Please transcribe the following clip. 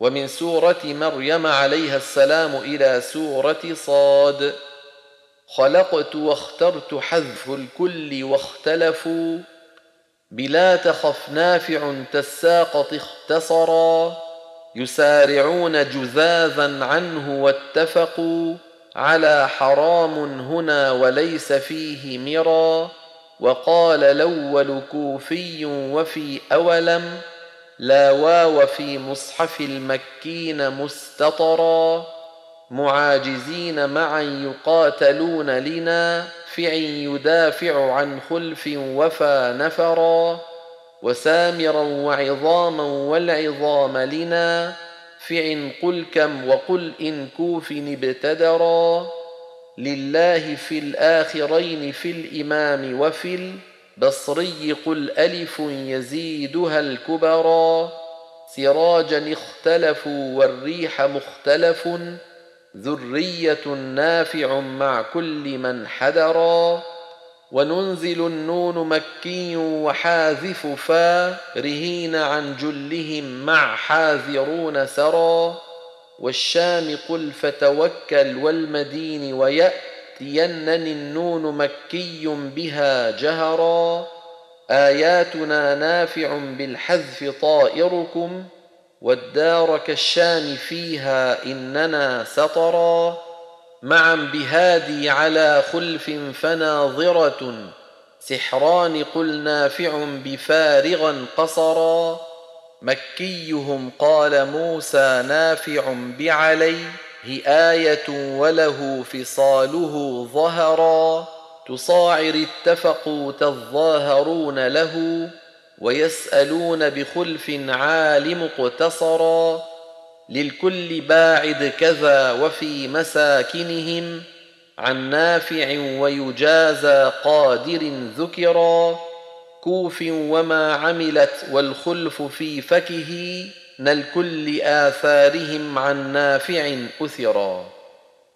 ومن سورة مريم عليها السلام إلى سورة صاد. خلقت واخترت حذف الكل واختلفوا بلا تخف نافع تساقط اختصرا. يسارعون جذاذا عنه واتفقوا على حرام هنا وليس فيه مرا وقال الأول كوفي وفي أولم لا واو في مصحف المكين مستطرا. معاجزين معا يقاتلون لنا فع يدافع عن خلف وفى نفرا. وسامرا وعظاما والعظام لنا فع قل كم وقل إن كوف ابتدرا. لله في الآخرين في الإمام وفي البصري قل ألف يزيدها الكبرا سراجا اختلفوا والريح مختلف. ذرية نافع مع كل من حدرا وننزل النون مكي وحاذف فا. رهين عن جلهم مع حاذرون سرى والشام قل فتوكل والمدين ويأتينني النون مكي بها جهرا. آياتنا نافع بالحذف طائركم والدار كالشام فيها إننا سطرا. معا بهادي على خلف فناظرة. سحران قل نافع بفارغا قصرا. مكيهم قال موسى نافع بعليه آية وله فصاله ظهرا تصاعر اتفقوا تظاهرون له ويسألون بخلف عالم اقتصرا للكل باعد كذا وفي مساكنهم عن نافع ويجازى قادر ذكرا كوف وما عملت والخلف في فكه نل كل آثارهم عن نافع أثرا.